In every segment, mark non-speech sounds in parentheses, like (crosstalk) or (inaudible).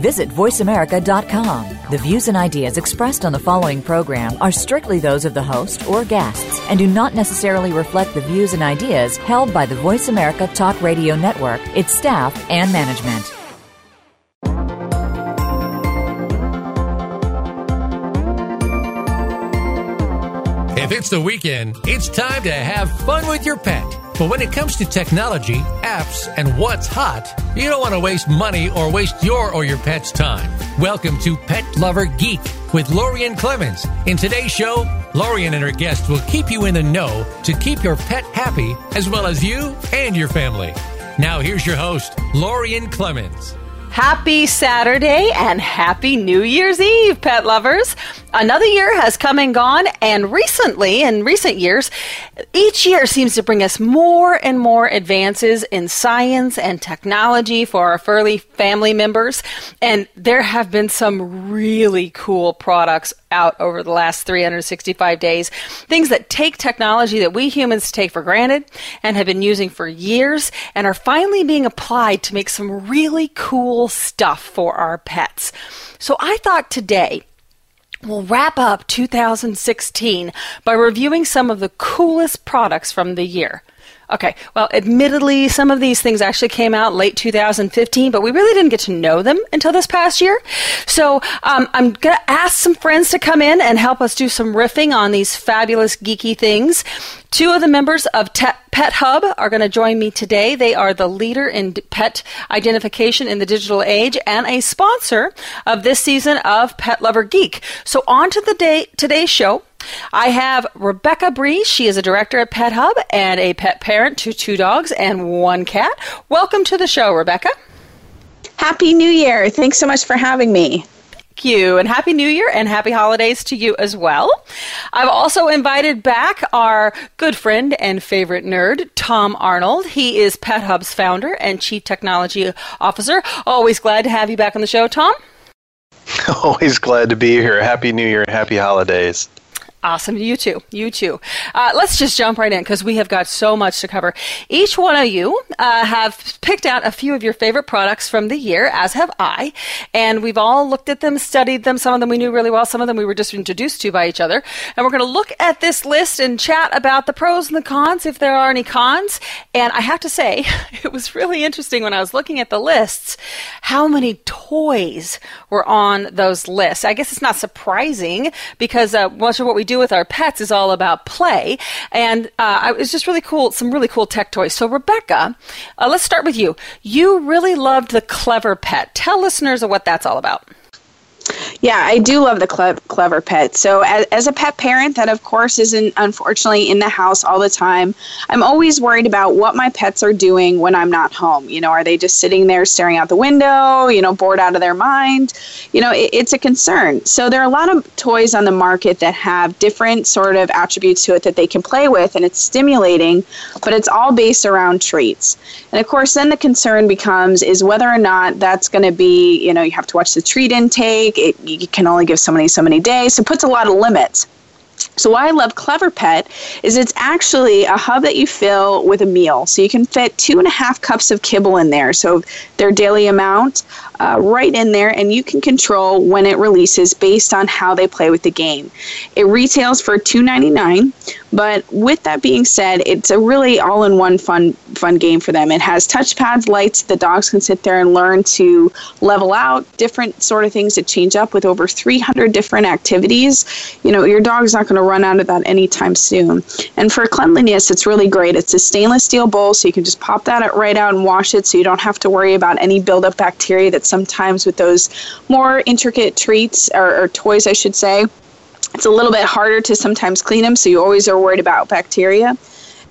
Visit VoiceAmerica.com. The views and ideas expressed on the following program are strictly those of the host or guests and do not necessarily reflect the views and ideas held by the Voice America Talk Radio Network, its staff, and management. If it's the weekend, it's time to have fun with your pet. But when it comes to technology, apps, and what's hot, you don't want to waste money or waste your or your pet's time. Welcome to Pet Lover Geek with Lorien Clemens. In today's show, Lorian and her guests will keep you in the know to keep your pet happy as well as you and your family. Now, here's your host, Lorien Clemens. Happy Saturday and happy New Year's Eve, pet lovers. Another year has come and gone, and recently, in recent years, each year seems to bring us more and more advances in science and technology for our furry family members. And there have been some really cool products out over the last 365 days. Things that take technology that we humans take for granted and have been using for years and are finally being applied to make some really cool stuff for our pets. So I thought today, We'll wrap up 2016 by reviewing some of the coolest products from the year. Okay, well, admittedly, some of these things actually came out late 2015, but we really didn't get to know them until this past year. So um, I'm going to ask some friends to come in and help us do some riffing on these fabulous geeky things. Two of the members of Te- Pet Hub are going to join me today. They are the leader in pet identification in the digital age and a sponsor of this season of Pet Lover Geek. So on to the day today's show. I have Rebecca Bree. She is a director at Pet Hub and a pet parent to two dogs and one cat. Welcome to the show, Rebecca. Happy New Year. Thanks so much for having me Thank you and happy new year and happy holidays to you as well i've also invited back our good friend and favorite nerd tom arnold he is pet hub's founder and chief technology officer always glad to have you back on the show tom (laughs) always glad to be here happy new year and happy holidays Awesome. You too. You too. Uh, let's just jump right in because we have got so much to cover. Each one of you uh, have picked out a few of your favorite products from the year, as have I. And we've all looked at them, studied them. Some of them we knew really well. Some of them we were just introduced to by each other. And we're going to look at this list and chat about the pros and the cons, if there are any cons. And I have to say, (laughs) it was really interesting when I was looking at the lists how many toys were on those lists. I guess it's not surprising because uh, much of what we do with our pets is all about play. And uh, it was just really cool, some really cool tech toys. So, Rebecca, uh, let's start with you. You really loved the Clever Pet. Tell listeners what that's all about. Yeah, I do love the clever pet. So, as, as, a pet parent that, of course, isn't unfortunately in the house all the time, I'm always worried about what my pets are doing when I'm not home. You know, are they just sitting there staring out the window, you know, bored out of their mind? You know, it, it's a concern. So, there are a lot of toys on the market that have different sort of attributes to it that they can play with, and it's stimulating, but it's all based around treats. And of course, then the concern becomes is whether or not that's going to be, you know, you have to watch the treat intake. It, you can only give so many so many days. So it puts a lot of limits. So why I love Clever Pet is it's actually a hub that you fill with a meal. So you can fit two and a half cups of kibble in there. So their daily amount uh, right in there, and you can control when it releases based on how they play with the game. It retails for $2.99, but with that being said, it's a really all-in-one fun fun game for them. It has touchpads, lights. The dogs can sit there and learn to level out different sort of things to change up with over 300 different activities. You know, your dog's not going to run out of that anytime soon. And for cleanliness, it's really great. It's a stainless steel bowl, so you can just pop that right out and wash it, so you don't have to worry about any buildup bacteria that's sometimes with those more intricate treats or, or toys, I should say. It's a little bit harder to sometimes clean them, so you always are worried about bacteria.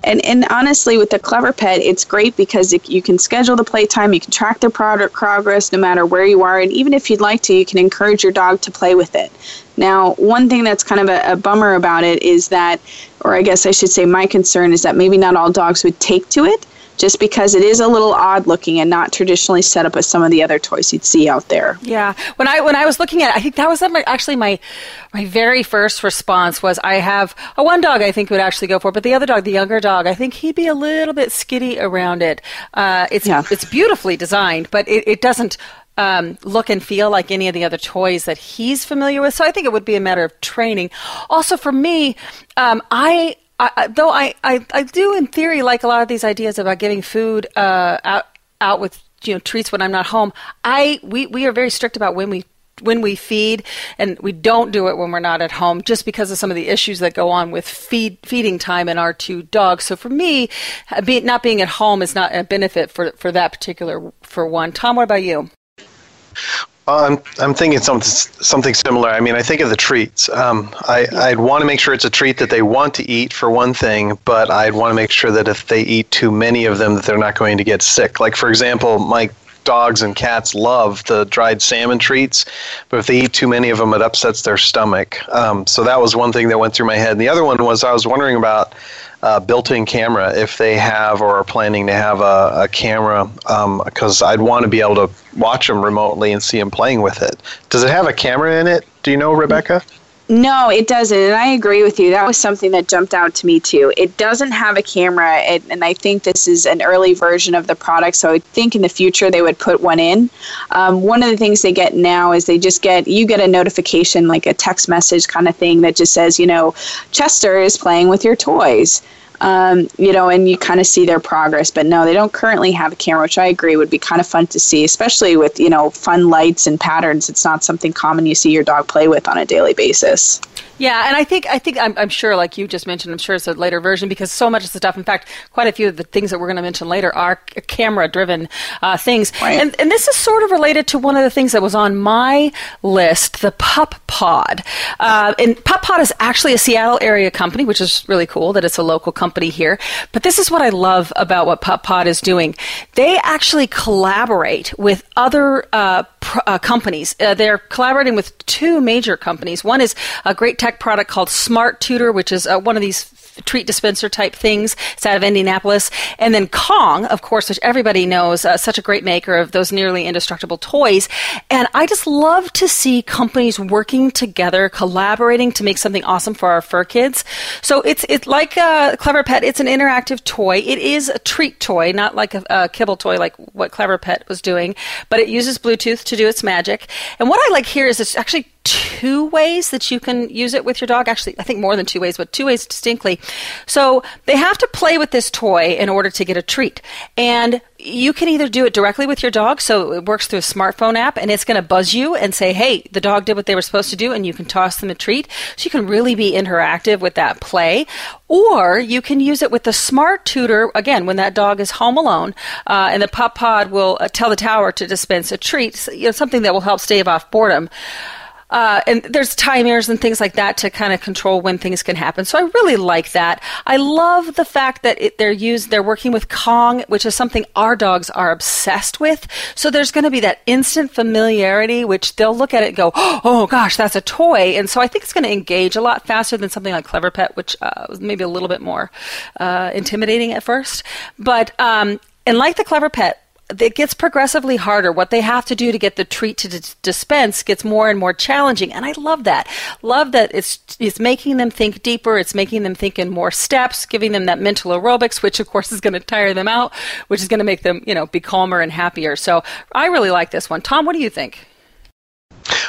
And, and honestly, with the Clever Pet, it's great because it, you can schedule the playtime, you can track their product progress no matter where you are, and even if you'd like to, you can encourage your dog to play with it. Now, one thing that's kind of a, a bummer about it is that, or I guess I should say, my concern is that maybe not all dogs would take to it. Just because it is a little odd looking and not traditionally set up as some of the other toys you'd see out there. Yeah, when I when I was looking at, it, I think that was actually my my very first response was I have a one dog I think would actually go for, it, but the other dog, the younger dog, I think he'd be a little bit skitty around it. Uh, it's yeah. it's beautifully designed, but it, it doesn't um, look and feel like any of the other toys that he's familiar with. So I think it would be a matter of training. Also, for me, um, I, I, though I, I, I do in theory like a lot of these ideas about giving food uh, out out with you know treats when I'm not home. I we we are very strict about when we when we feed and we don't do it when we're not at home just because of some of the issues that go on with feed feeding time in our two dogs. So for me be, not being at home is not a benefit for for that particular for one. Tom what about you I'm I'm thinking something something similar. I mean, I think of the treats. Um, I I'd want to make sure it's a treat that they want to eat for one thing, but I'd want to make sure that if they eat too many of them, that they're not going to get sick. Like for example, my dogs and cats love the dried salmon treats, but if they eat too many of them, it upsets their stomach. Um, so that was one thing that went through my head. And the other one was I was wondering about uh, built-in camera if they have or are planning to have a, a camera because um, I'd want to be able to watch them remotely and see them playing with it. Does it have a camera in it? Do you know, Rebecca? No, it doesn't. And I agree with you. That was something that jumped out to me too. It doesn't have a camera, it, and I think this is an early version of the product. So I think in the future they would put one in. Um, one of the things they get now is they just get, you get a notification, like a text message kind of thing that just says, you know, Chester is playing with your toys um, you know, and you kind of see their progress. But no, they don't currently have a camera, which I agree would be kind of fun to see, especially with, you know, fun lights and patterns. It's not something common you see your dog play with on a daily basis. Yeah, and I think I think I'm, I'm, sure, like you just mentioned, I'm sure it's a later version because so much of the stuff. In fact, quite a few of the things that we're going to mention later are camera-driven uh, things, right. and and this is sort of related to one of the things that was on my list, the Pup Pod. Uh, and Pup Pod is actually a Seattle area company, which is really cool that it's a local company here. But this is what I love about what Pup Pod is doing. They actually collaborate with other uh, pr- uh, companies. Uh, they're collaborating with two major companies. One is a great tech product called Smart Tutor, which is uh, one of these treat dispenser type things. It's out of Indianapolis. And then Kong, of course, which everybody knows, uh, such a great maker of those nearly indestructible toys. And I just love to see companies working together, collaborating to make something awesome for our fur kids. So it's it's like a Clever Pet. It's an interactive toy. It is a treat toy, not like a, a kibble toy like what Clever Pet was doing, but it uses Bluetooth to do its magic. And what I like here is it's actually two ways that you can use it with your dog. Actually, I think more than two ways, but two ways distinctly. So they have to play with this toy in order to get a treat. And you can either do it directly with your dog, so it works through a smartphone app, and it's going to buzz you and say, hey, the dog did what they were supposed to do, and you can toss them a treat. So you can really be interactive with that play. Or you can use it with the smart tutor, again, when that dog is home alone, uh, and the pup pod will uh, tell the tower to dispense a treat, you know, something that will help stave off boredom. Uh, and there's timers and things like that to kind of control when things can happen. So I really like that. I love the fact that it, they're used, they're working with Kong, which is something our dogs are obsessed with. So there's going to be that instant familiarity, which they'll look at it and go, (gasps) oh gosh, that's a toy. And so I think it's going to engage a lot faster than something like Clever Pet, which uh, was maybe a little bit more uh, intimidating at first. But um, and like the Clever Pet, it gets progressively harder. What they have to do to get the treat to d- dispense gets more and more challenging, and I love that. Love that it's it's making them think deeper. It's making them think in more steps, giving them that mental aerobics, which of course is going to tire them out, which is going to make them you know be calmer and happier. So I really like this one. Tom, what do you think?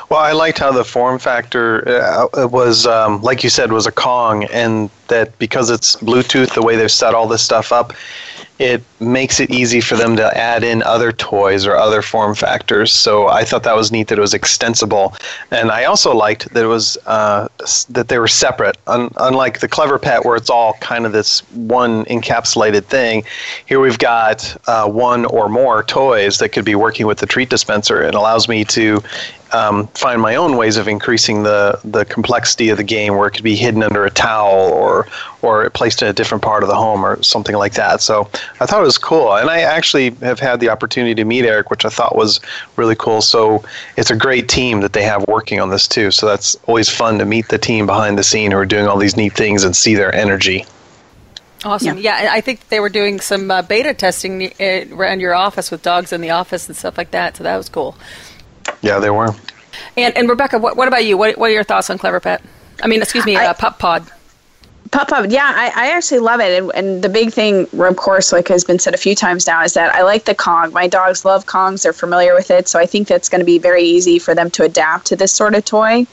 Well, I liked how the form factor uh, was, um, like you said, was a Kong, and that because it's Bluetooth, the way they've set all this stuff up, it makes it easy for them to add in other toys or other form factors. So I thought that was neat that it was extensible, and I also liked that it was uh, that they were separate. Un- unlike the Clever Pet, where it's all kind of this one encapsulated thing, here we've got uh, one or more toys that could be working with the treat dispenser. It allows me to um, find my own ways of increasing the, the complexity of the game where it could be hidden under a towel or or placed in a different part of the home or something like that. So I thought it was cool. And I actually have had the opportunity to meet Eric, which I thought was really cool. So it's a great team that they have working on this too. So that's always fun to meet the team behind the scene who are doing all these neat things and see their energy. Awesome. Yeah. yeah. I think they were doing some uh, beta testing uh, around your office with dogs in the office and stuff like that. So that was cool. Yeah, they were. And, and Rebecca, what, what about you? What, what are your thoughts on Clever Pet? I mean, excuse me, uh, Pup Pod. Pup Pod, yeah, I, I actually love it. And, and, the big thing, of course, like has been said a few times now, is that I like the Kong. My dogs love Kongs; they're familiar with it, so I think that's going to be very easy for them to adapt to this sort of toy.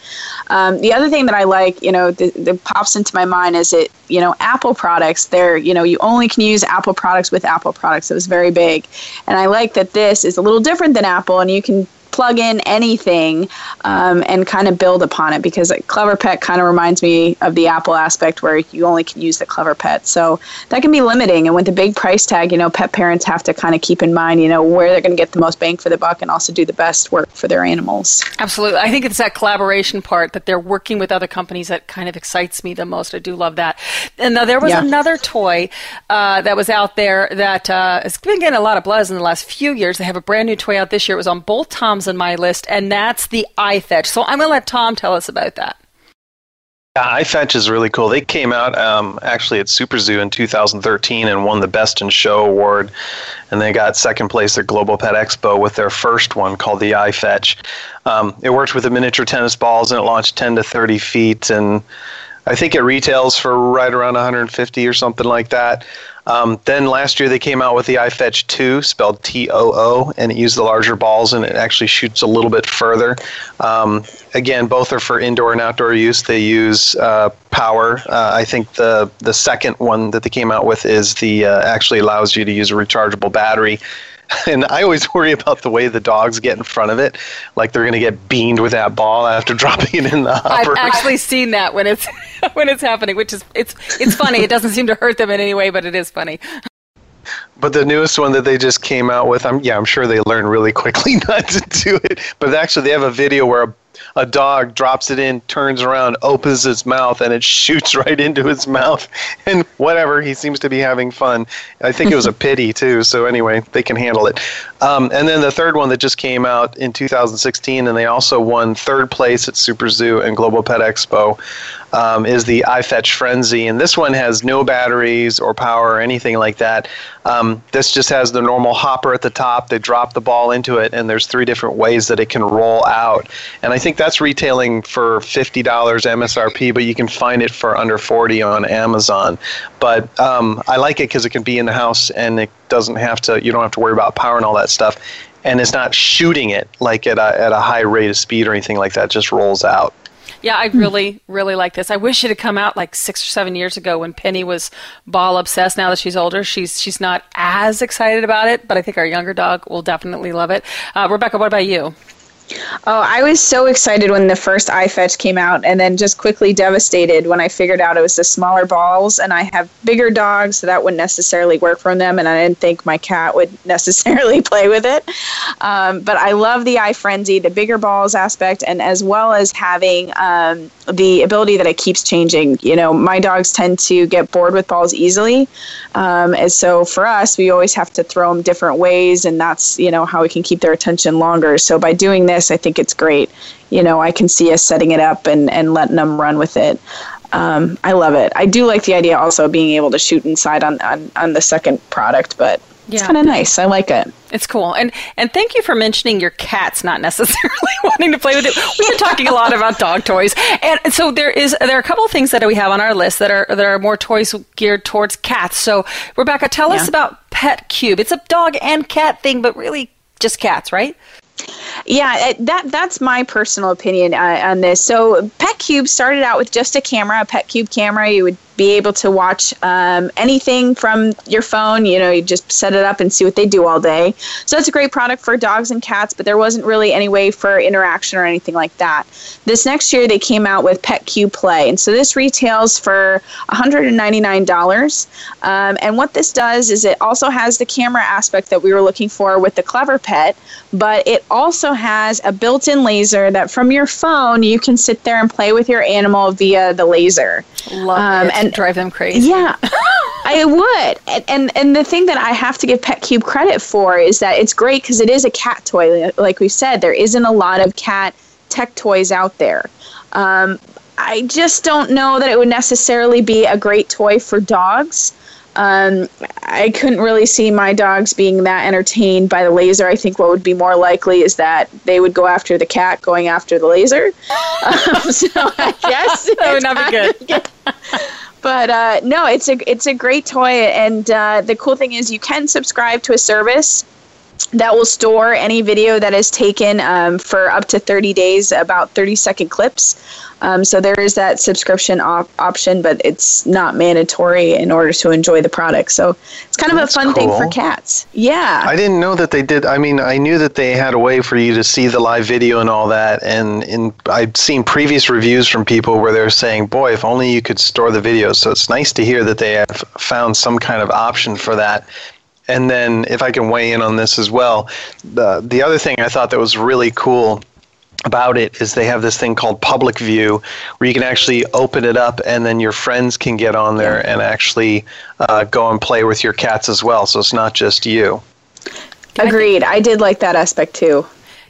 Um, the other thing that I like, you know, that pops into my mind is it, you know, Apple products. They're, you know, you only can use Apple products with Apple products. It was very big, and I like that this is a little different than Apple, and you can plug in anything um, and kind of build upon it because Clever Pet kind of reminds me of the Apple aspect where you only can use the Clever Pet. So that can be limiting. And with the big price tag, you know, pet parents have to kind of keep in mind, you know, where they're going to get the most bang for the buck and also do the best work for their animals. Absolutely. I think it's that collaboration part that they're working with other companies that kind of excites me the most. I do love that. And now there was yeah. another toy uh, that was out there that uh, has been getting a lot of buzz in the last few years. They have a brand new toy out this year. It was on both Tom's on my list, and that's the iFetch. So I'm going to let Tom tell us about that. Yeah, iFetch is really cool. They came out um, actually at Super Zoo in 2013 and won the Best in Show award, and they got second place at Global Pet Expo with their first one called the iFetch. Um, it works with the miniature tennis balls, and it launched 10 to 30 feet, and I think it retails for right around 150 or something like that. Um, then last year they came out with the iFetch Too, spelled T O O, and it used the larger balls and it actually shoots a little bit further. Um, again, both are for indoor and outdoor use. They use uh, power. Uh, I think the the second one that they came out with is the uh, actually allows you to use a rechargeable battery (laughs) and I always (laughs) worry about the way the dogs get in front of it, like they're going to get beamed with that ball after (laughs) dropping it in the hopper. I've actually seen that when it's when it's happening, which is it's it's funny. It doesn't seem to hurt them in any way, but it is funny. But the newest one that they just came out with, I'm yeah, I'm sure they learned really quickly not to do it. But actually, they have a video where a a dog drops it in, turns around, opens its mouth, and it shoots (laughs) right into his mouth. And whatever, he seems to be having fun. I think it was a (laughs) pity, too. So, anyway, they can handle it. Um, and then the third one that just came out in 2016, and they also won third place at Super Zoo and Global Pet Expo um, is the iFetch Frenzy, and this one has no batteries or power or anything like that. Um, this just has the normal hopper at the top. They drop the ball into it, and there's three different ways that it can roll out. And I think that's retailing for fifty dollars MSRP, but you can find it for under forty on Amazon. But um, I like it because it can be in the house, and it doesn't have to. You don't have to worry about power and all that stuff. And it's not shooting it like at a, at a high rate of speed or anything like that. It just rolls out. Yeah, I really, really like this. I wish it had come out like six or seven years ago when Penny was ball obsessed. Now that she's older, she's she's not as excited about it, but I think our younger dog will definitely love it. Uh, Rebecca, what about you? Oh, I was so excited when the first iFetch came out and then just quickly devastated when I figured out it was the smaller balls and I have bigger dogs, so that wouldn't necessarily work for them and I didn't think my cat would (laughs) necessarily play with it. Um, but I love the iFrenzy, the bigger balls aspect, and as well as having um, the ability that it keeps changing. You know, my dogs tend to get bored with balls easily. Um, and so for us, we always have to throw them different ways, and that's, you know, how we can keep their attention longer. So by doing this, this, I think it's great. You know, I can see us setting it up and, and letting them run with it. Um, I love it. I do like the idea also of being able to shoot inside on, on, on the second product, but it's kind of nice. I like it. It's cool. And and thank you for mentioning your cats not necessarily (laughs) wanting to play with it. We've been talking a lot about dog toys. And so there is there are a couple of things that we have on our list that are that are more toys geared towards cats. So Rebecca, tell yeah. us about Pet Cube. It's a dog and cat thing, but really just cats, right? Yeah, that that's my personal opinion uh, on this. So, PetCube started out with just a camera, a PetCube camera. You would be able to watch um, anything from your phone. You know, you just set it up and see what they do all day. So that's a great product for dogs and cats, but there wasn't really any way for interaction or anything like that. This next year, they came out with Pet Cube Play. And so this retails for $199. Um, and what this does is it also has the camera aspect that we were looking for with the Clever Pet, but it also has a built in laser that from your phone, you can sit there and play with your animal via the laser. Love um, it. And drive them crazy. Yeah. (laughs) I would. And, and, and the thing that I have to give Pet Cube credit for is that it's great because it is a cat toy. Like we said, there isn't a lot of cat tech toys out there. Um, I just don't know that it would necessarily be a great toy for dogs. Um, I couldn't really see my dogs being that entertained by the laser. I think what would be more likely is that they would go after the cat going after the laser. (laughs) Um, so I guess (laughs) that would not be good. But uh, no, it's a it's a great toy, and uh, the cool thing is you can subscribe to a service that will store any video that is taken um, for up to 30 days, about 30 second clips. Um, so there is that subscription op- option, but it's not mandatory in order to enjoy the product. So it's kind of That's a fun thing for cats. Yeah. I didn't know that they did. I mean, I knew that they had a way for you to see the live video and all that. And in, I've seen previous reviews from people where they're saying, boy, if only you could store the videos. So it's nice to hear that they have found some kind of option for that. And then, if I can weigh in on this as well, the, the other thing I thought that was really cool about it is they have this thing called public view where you can actually open it up and then your friends can get on there and actually uh, go and play with your cats as well. So it's not just you. Agreed. I did like that aspect too.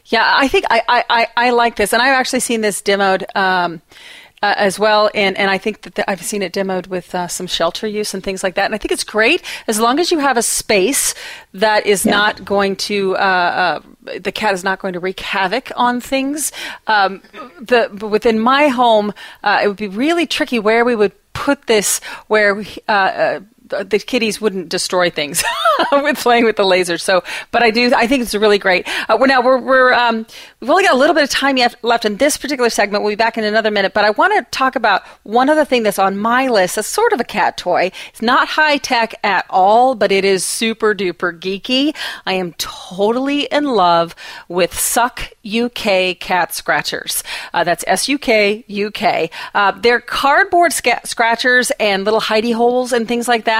Yeah, I think I, I, I, I like this, and I've actually seen this demoed um, uh, as well, and, and I think that the, I've seen it demoed with uh, some shelter use and things like that, and I think it's great as long as you have a space that is not going to uh, uh, the cat is not going to wreak havoc on things. Um, the but within my home, uh, it would be really tricky where we would put this where we, uh, uh, the kitties wouldn't destroy things (laughs) with playing with the laser. So, but I do, I think it's really great. Uh, we're now we're, we're um, we've only got a little bit of time left in this particular segment. We'll be back in another minute, but I want to talk about one other thing that's on my list. That's sort of a cat toy. It's not high tech at all, but it is super duper geeky. I am totally in love with Suck UK cat scratchers. Uh, that's S U K U K. Uh, they're cardboard sca- scratchers and little hidey holes and things like that.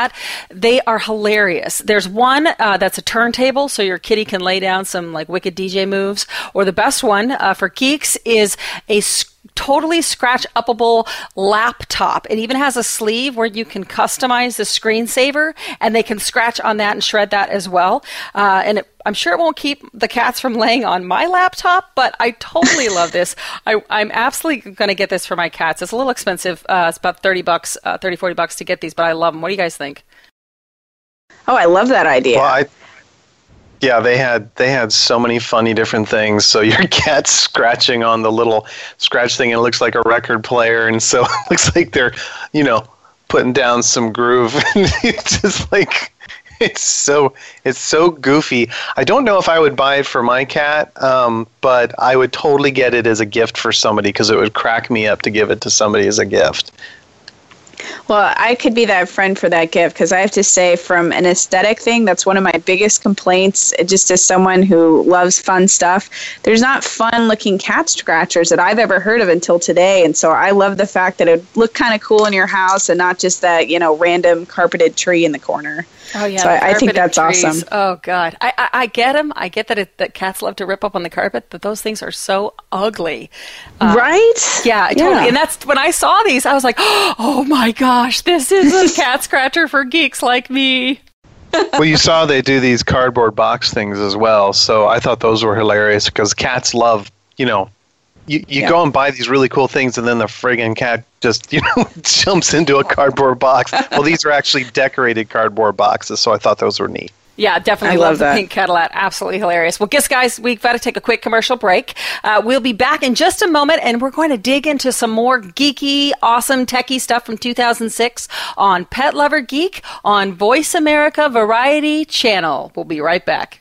They are hilarious. There's one uh, that's a turntable, so your kitty can lay down some like wicked DJ moves. Or the best one uh, for geeks is a totally scratch upable laptop. It even has a sleeve where you can customize the screensaver, and they can scratch on that and shred that as well. Uh, and it, I'm sure it won't keep the cats from laying on my laptop, but I totally (laughs) love this. I, I'm absolutely going to get this for my cats. It's a little expensive. Uh, it's about 30 bucks, uh, 30, 40 bucks to get these, but I love them. What do you guys think? Oh, I love that idea. Well, I, yeah, they had they had so many funny different things. So (laughs) your cat's scratching on the little scratch thing, and it looks like a record player, and so (laughs) it looks like they're, you know, putting down some groove. (laughs) it's just like it's so it's so goofy. I don't know if I would buy it for my cat, um, but I would totally get it as a gift for somebody because it would crack me up to give it to somebody as a gift. Well, I could be that friend for that gift because I have to say, from an aesthetic thing, that's one of my biggest complaints. uh, Just as someone who loves fun stuff, there's not fun looking cat scratchers that I've ever heard of until today. And so I love the fact that it would look kind of cool in your house and not just that, you know, random carpeted tree in the corner. Oh yeah, So I, I think that's trees. awesome. Oh god, I, I I get them. I get that it, that cats love to rip up on the carpet, but those things are so ugly. Uh, right? Yeah, totally. And that's when I saw these, I was like, (gasps) oh my gosh, this is a (laughs) cat scratcher for geeks like me. well, you saw they do these cardboard box things as well. So I thought those were hilarious because cats love, you know, you, you Yeah. go and buy these really cool things and then the friggin' cat just, (laughs) you know, jumps into a cardboard box. well, these are actually decorated cardboard boxes. So I thought those were neat. Yeah, definitely I love, love the that. pink Cadillac. Absolutely hilarious. Well, guess guys, we've got to take a quick commercial break. Uh, we'll be back in just a moment, and we're going to dig into some more geeky, awesome, techie stuff from 2006 on Pet Lover Geek on Voice America Variety Channel. We'll be right back.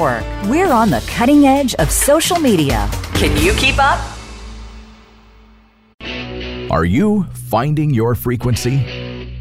We're on the cutting edge of social media. Can you keep up? Are you finding your frequency?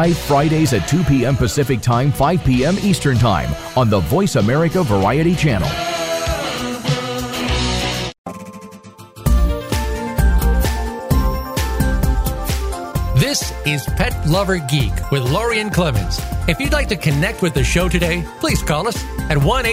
live Fridays at 2 p.m. Pacific Time, 5 p.m. Eastern Time on the Voice America Variety Channel. This is Pet Lover Geek with Lorien Clemens. If you'd like to connect with the show today, please call us at 1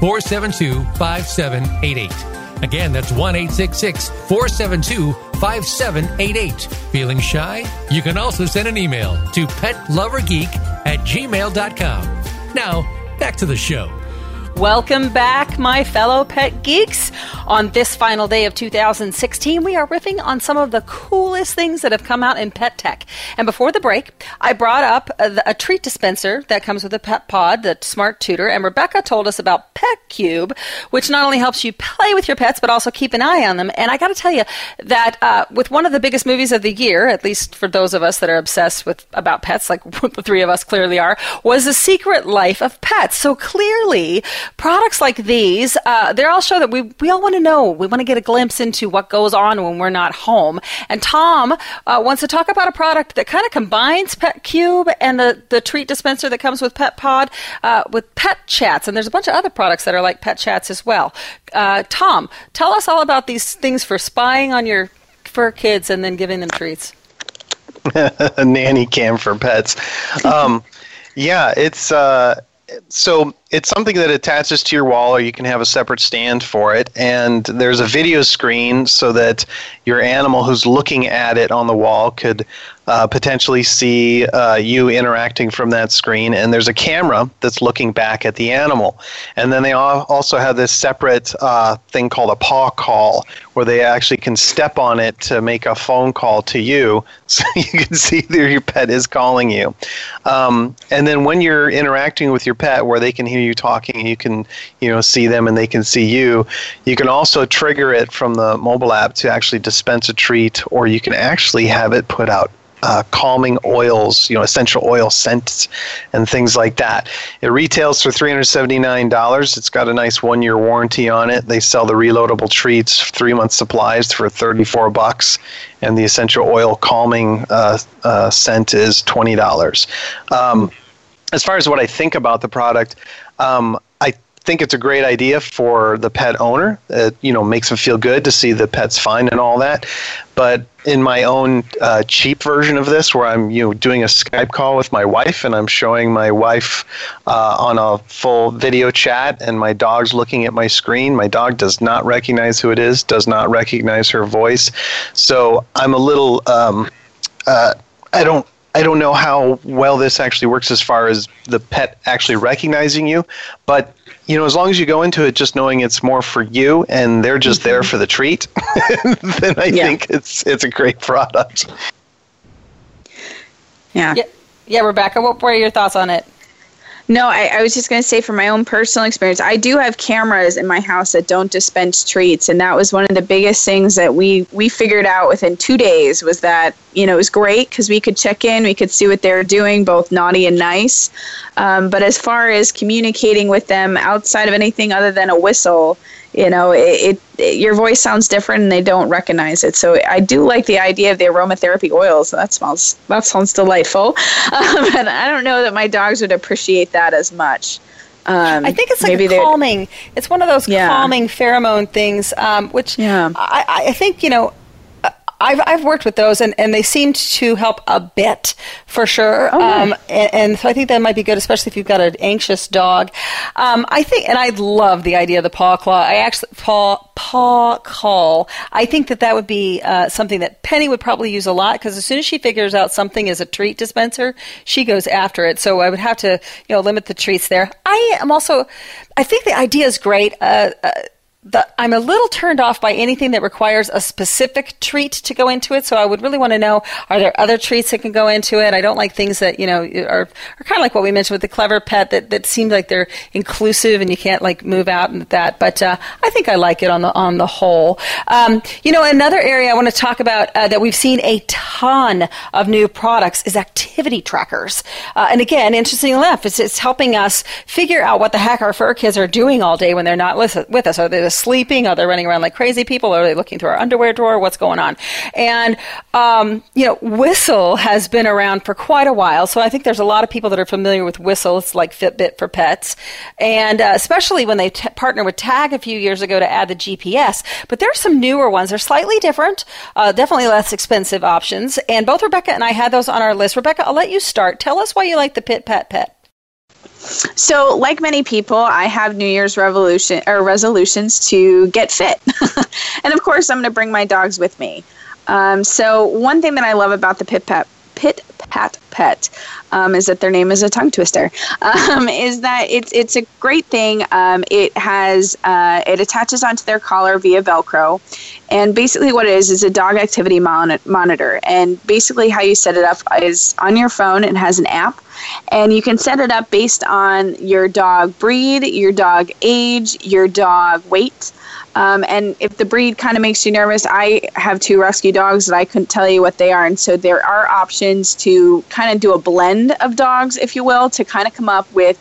472 5788. Again, that's 1 472 5788. Feeling shy? You can also send an email to petlovergeek at gmail.com. Now, back to the show. Welcome back, my fellow pet geeks. On this final day of 2016, we are riffing on some of the coolest things that have come out in pet tech. And before the break, I brought up a, a treat dispenser that comes with a pet pod, the Smart Tutor, and Rebecca told us about Pet Cube, which not only helps you play with your pets, but also keep an eye on them. And I got to tell you that uh, with one of the biggest movies of the year, at least for those of us that are obsessed with about pets, like (laughs) the three of us clearly are, was The Secret Life of Pets. So clearly, products like these, uh, they all show that we, we all want to know. We want to get a glimpse into what goes on when we're not home. And Tom uh, wants to talk about a product that kind of combines Pet Cube and the, the treat dispenser that comes with Pet Pod uh, with PetChatz. And there's a bunch of other products that are like PetChatz as well. Uh, Tom, tell us all about these things for spying on your fur kids and then giving them treats. (laughs) nanny cam for pets. Um, yeah, it's uh, so it's something that attaches to your wall or you can have a separate stand for it. And there's a video screen so that your animal who's looking at it on the wall could uh, potentially see uh, you interacting from that screen. And there's a camera that's looking back at the animal. And then they also have this separate uh, thing called a paw call where they actually can step on it to make a phone call to you (laughs) so you can see that your pet is calling you. Um, and then when you're interacting with your pet where they can hear you talking you can you know see them and they can see you you can also trigger it from the mobile app to actually dispense a treat or you can actually have it put out uh, calming oils, you know, essential oil scents and things like that. It retails for $379. It's got a nice one year warranty on it. They sell the reloadable treats, three month supplies for 34 bucks, and the essential oil calming uh, uh, scent is $20. Um, as far as what I think about the product, um, I think it's a great idea for the pet owner. It you know makes them feel good to see the pet's fine and all that. But in my own uh, cheap version of this, where I'm you know doing a Skype call with my wife and I'm showing my wife uh, on a full video chat, and my dog's looking at my screen. My dog does not recognize who it is, does not recognize her voice. So I'm a little. Um, uh, I don't I don't know how well this actually works as far as the pet actually recognizing you, but you know, as long as you go into it just knowing it's more for you and they're just mm-hmm. there for the treat, (laughs) then I yeah. think it's it's a great product. Yeah. yeah. Yeah, Rebecca, what were your thoughts on it? No, I, I was just going to say from my own personal experience, I do have cameras in my house that don't dispense treats, and that was one of the biggest things that we we figured out within two days was that you know it was great because we could check in, we could see what they're doing, both naughty and nice. Um, but as far as communicating with them outside of anything other than a whistle, you know it, it, your voice sounds different and they don't recognize it so i do like the idea of the aromatherapy oils that smells that sounds delightful (laughs) um, and i don't know that my dogs would appreciate that as much Um, I think it's like a calming. It's one of those yeah. calming pheromone things, um, which yeah. I, I think you know I've, I've worked with those and, and they seem to help a bit for sure. Okay. Um, and, and, so I think that might be good, especially if you've got an anxious dog. Um, I think, and I love the idea of the paw claw. I actually, paw, paw call. I think that that would be uh, something that Penny would probably use a lot because as soon as she figures out something is a treat dispenser, she goes after it. So I would have to, you know, limit the treats there. I am also, I think the idea is great. Uh, uh, the, I'm a little turned off by anything that requires a specific treat to go into it. So I would really want to know: Are there other treats that can go into it? I don't like things that you know are, are kind of like what we mentioned with the clever pet that that seem like they're inclusive and you can't like move out and that. But uh, I think I like it on the on the whole. Um, you know, another area I want to talk about uh, that we've seen a ton of new products is activity trackers. Uh, and again, interesting enough, it's, it's helping us figure out what the heck our fur kids are doing all day when they're not with us. Are they sleeping? Are they running around like crazy people? Are they looking through our underwear drawer? What's going on? And, um, you know, Whistle has been around for quite a while. So I think there's a lot of people that are familiar with Whistle. It's like Fitbit for pets. And uh, especially when they t- partnered with Tagg a few years ago to add the GPS. But there's some newer ones. They're slightly different, uh, definitely less expensive options. And both Rebecca and I had those on our list. Rebecca, I'll let you start. Tell us why you like the Pit Pat Pet. So, like many people, I have New Year's revolution or resolutions to get fit, (laughs) and of course, I'm going to bring my dogs with me. Um, so, one thing that I love about the Pit Pat Pit Pat Pet um, is that their name is a tongue twister. Um, (laughs) is that it's it's a great thing. Um, it has uh, it attaches onto their collar via Velcro, and basically what it is is a dog activity mon- monitor. And basically how you set it up is on your phone. It has an app, and you can set it up based on your dog breed, your dog age, your dog weight. Um, and if the breed kind of makes you nervous, I have two rescue dogs that I couldn't tell you what they are. And so there are options to kind of do a blend of dogs, if you will, to kind of come up with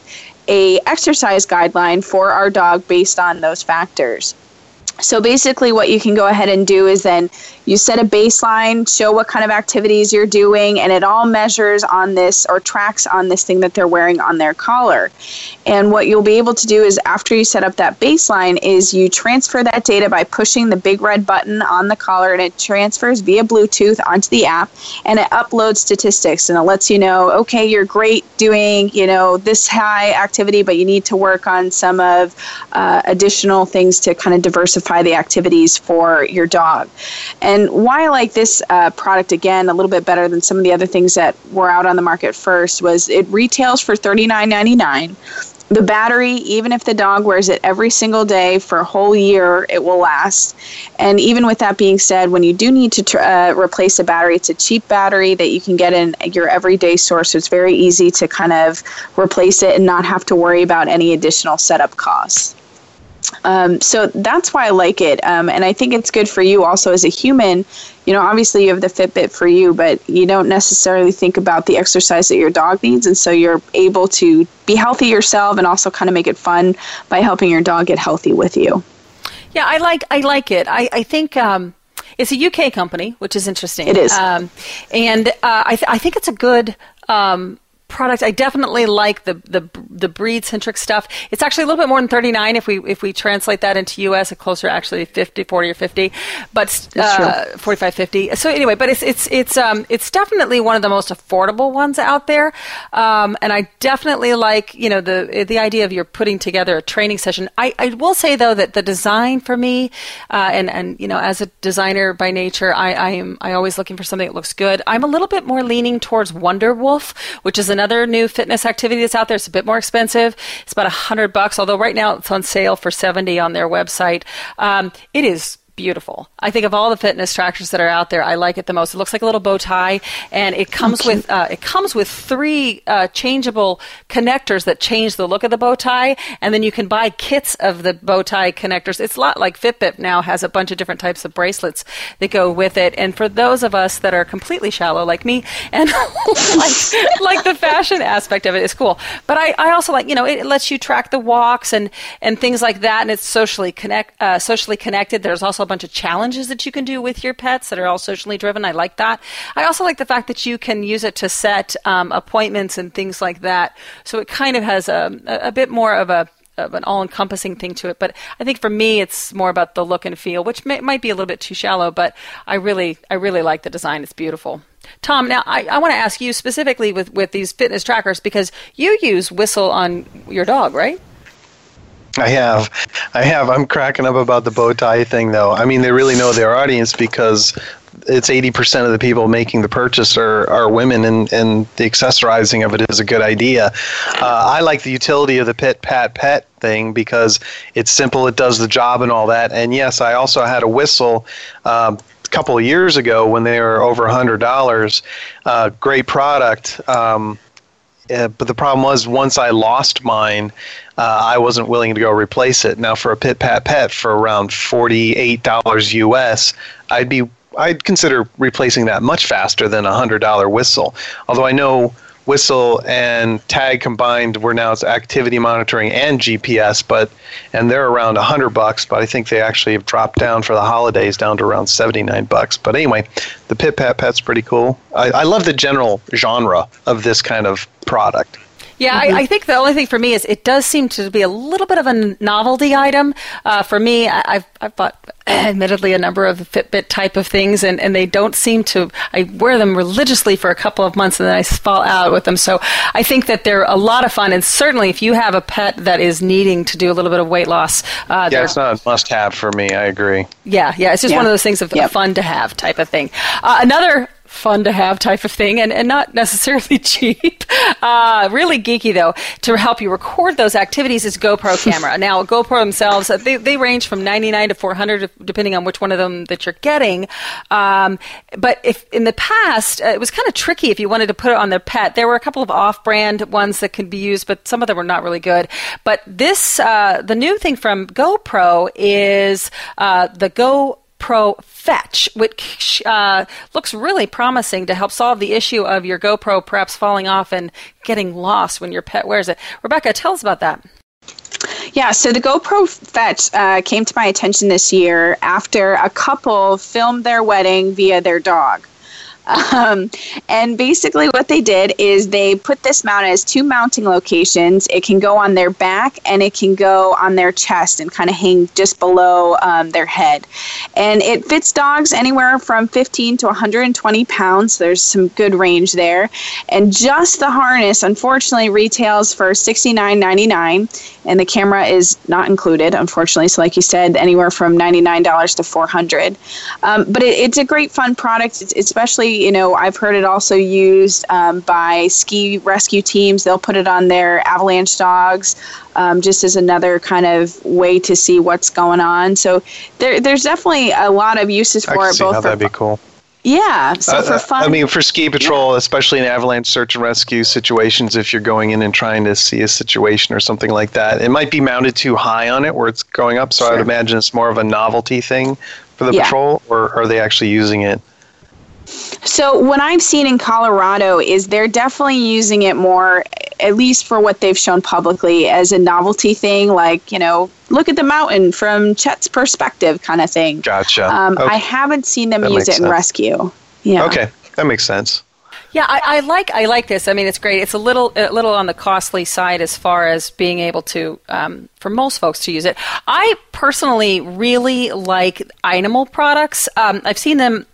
a exercise guideline for our dog based on those factors. So basically, what you can go ahead and do is then you set a baseline, show what kind of activities you're doing, and it all measures on this or tracks on this thing that they're wearing on their collar. And what you'll be able to do is after you set up that baseline is you transfer that data by pushing the big red button on the collar and it transfers via Bluetooth onto the app and it uploads statistics and it lets you know, okay, you're great doing, you know, this high activity, but you need to work on some of uh, additional things to kind of diversify the activities for your dog. And and why I like this uh, product again a little bit better than some of the other things that were out on the market first was it retails for $39.99 the battery, even if the dog wears it every single day for a whole year, it will last. And even with that being said, when you do need to tr- uh, replace a battery, it's a cheap battery that you can get in your everyday source. So it's very easy to kind of replace it and not have to worry about any additional setup costs. Um, so that's why I like it. Um, and I think it's good for you also as a human. You know, obviously you have the Fitbit for you, but you don't necessarily think about the exercise that your dog needs. And so you're able to be healthy yourself and also kind of make it fun by helping your dog get healthy with you. Yeah, I like I like it. I, I think um, it's a UK company, which is interesting. It is. Um, and uh, I, th- I think it's a good um, product. I definitely like the the the breed centric stuff. It's actually a little bit more than 39 if we if we translate that into US, a closer actually 50, 40 or 50, but uh, 45, 50. So anyway, but it's it's it's um it's definitely one of the most affordable ones out there. Um, and I definitely like you know the the idea of you're putting together a training session. I, I will say though that the design for me, uh, and and you know as a designer by nature, I I am I always looking for something that looks good. I'm a little bit more leaning towards WonderWoof, which is another new fitness activity that's out there. It's a bit more expensive. It's about a hundred bucks, although right now it's on sale for seventy on their website. Um, it is beautiful. I think of all the fitness trackers that are out there, I like it the most. It looks like a little bow tie, and it comes okay. with uh, it comes with three uh, changeable connectors that change the look of the bow tie, and then you can buy kits of the bow tie connectors. It's a lot like Fitbit now has a bunch of different types of bracelets that go with it. And for those of us that are completely shallow like me, and (laughs) like, like the fashion aspect of it is cool, but I, I also like you know it lets you track the walks and and things like that, and it's socially connect uh, socially connected. There's also a bunch of challenges that you can do with your pets that are all socially driven. I like that. I also like the fact that you can use it to set um, appointments and things like that. So it kind of has a, a bit more of a of an all-encompassing thing to it. But I think for me, it's more about the look and feel, which may, might be a little bit too shallow. But I really, I really like the design. It's beautiful. Tom, now I, I want to ask you specifically with, with these fitness trackers because you use Whistle on your dog, right? I have. I have. I'm cracking up about the bow tie thing, though. I mean, they really know their audience because it's 80% of the people making the purchase are, are women, and, and the accessorizing of it is a good idea. Uh, I like the utility of the Pit Pat Pet thing because it's simple, it does the job, and all that. And yes, I also had a whistle. Um, a couple of years ago when they were over $100 uh, great product um, uh, but the problem was once I lost mine, uh, I wasn't willing to go replace it. Now for a Pit Pat Pet for around forty eight dollars US, I'd be I'd consider replacing that much faster than a hundred dollar whistle. Although I know whistle and Tagg combined we're now it's activity monitoring and gps but and they're around 100 bucks but i think they actually have dropped down for the holidays down to around 79 bucks. But anyway the pit pat pet's pretty cool. I, I love the general genre of this kind of product yeah, I, I, think the only thing for me is it does seem to be a little bit of a novelty item. Uh, for me, I, have I've bought (clears throat) admittedly a number of Fitbit type of things, and, and they don't seem to. I wear them religiously for a couple of months, and then I fall out with them. So I think that they're a lot of fun, and certainly if you have a pet that is needing to do a little bit of weight loss, uh, yeah, it's not a must-have for me. I agree. Yeah, yeah, it's just yeah. one of those things of yep. fun to have type of thing. Uh, another fun to have type of thing and, and not necessarily (laughs) cheap. Uh, really geeky though. To help you record those activities is GoPro (laughs) camera. now, GoPro themselves, uh, they, they range from 99 to 400 depending on which one of them that you're getting. Um, but if in the past, uh, it was kind of tricky if you wanted to put it on their pet. There were a couple of off-brand ones that could be used, but some of them were not really good. But this, uh, the new thing from GoPro is uh, the Go Pro Fetch, which uh, looks really promising to help solve the issue of your GoPro perhaps falling off and getting lost when your pet wears it. Rebecca, tell us about that. Yeah, so the GoPro Fetch uh, came to my attention this year after a couple filmed their wedding via their dog. Um, and basically, what they did is they put this mount as two mounting locations. It can go on their back and it can go on their chest and kind of hang just below um, their head. And it fits dogs anywhere from 15 to 120 pounds. There's some good range there. And just the harness, unfortunately, retails for $69.99 and the camera is not included, unfortunately. So, like you said, anywhere from $99 to 400 um, But it, it's a great, fun product, it's, especially you know, I've heard it also used um, by ski rescue teams. They'll put it on their avalanche dogs um, just as another kind of way to see what's going on. So there, there's definitely a lot of uses for it. both how for that'd be cool. Yeah, so uh, for fun. I mean, for ski patrol, yeah. especially in avalanche search and rescue situations, if you're going in and trying to see a situation or something like that, it might be mounted too high on it where it's going up. So sure. I would imagine it's more of a novelty thing for the yeah. patrol, or are they actually using it? So what I've seen in Colorado is they're definitely using it more, at least for what they've shown publicly, as a novelty thing, like you know, look at the mountain from Chet's perspective, kind of thing. Gotcha. Um, okay. I haven't seen them that use it in sense. rescue. Yeah. Okay, that makes sense. Yeah, I, I, like I like this. I mean, it's great. It's a little a little on the costly side as far as being able to um, for most folks to use it. I personally really like Eyenimal products. Um, I've seen them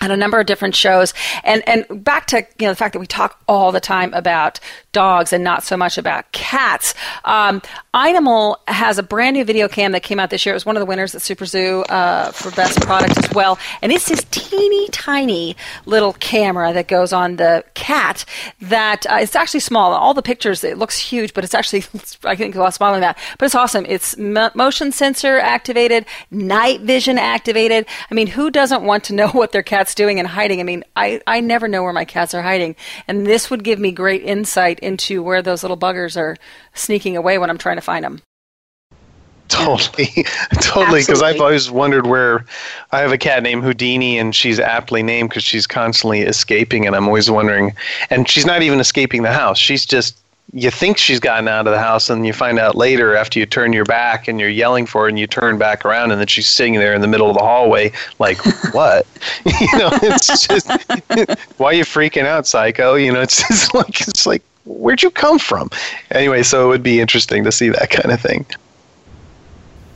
on a number of different shows and and back to you know the fact that we talk all the time about dogs and not so much about cats um, Eyenimal has a brand new video cam that came out this year. It was one of the winners at Super Zoo uh, for best product as well. And it's this teeny tiny little camera that goes on the cat that uh, it's actually small. All the pictures, it looks huge, but it's actually, (laughs) I think, a lot smaller than that. But it's awesome. It's motion sensor activated, night vision activated. I mean, who doesn't want to know (laughs) what their cat's doing and hiding? I mean, I, I never know where my cats are hiding. And this would give me great insight into where those little buggers are sneaking away when I'm trying to find them. Totally, (laughs) totally. Because I've always wondered where I have a cat named Houdini, and she's aptly named because she's constantly escaping, and I'm always wondering. And she's not even escaping the house; she's just you think she's gotten out of the house, and you find out later after you turn your back and you're yelling for her, and you turn back around, and then she's sitting there in the middle of the hallway, like, (laughs) what? (laughs) you know, it's just, (laughs) why are you freaking out, psycho? You know, it's just like, it's like, where'd you come from? Anyway, so it would be interesting to see that kind of thing.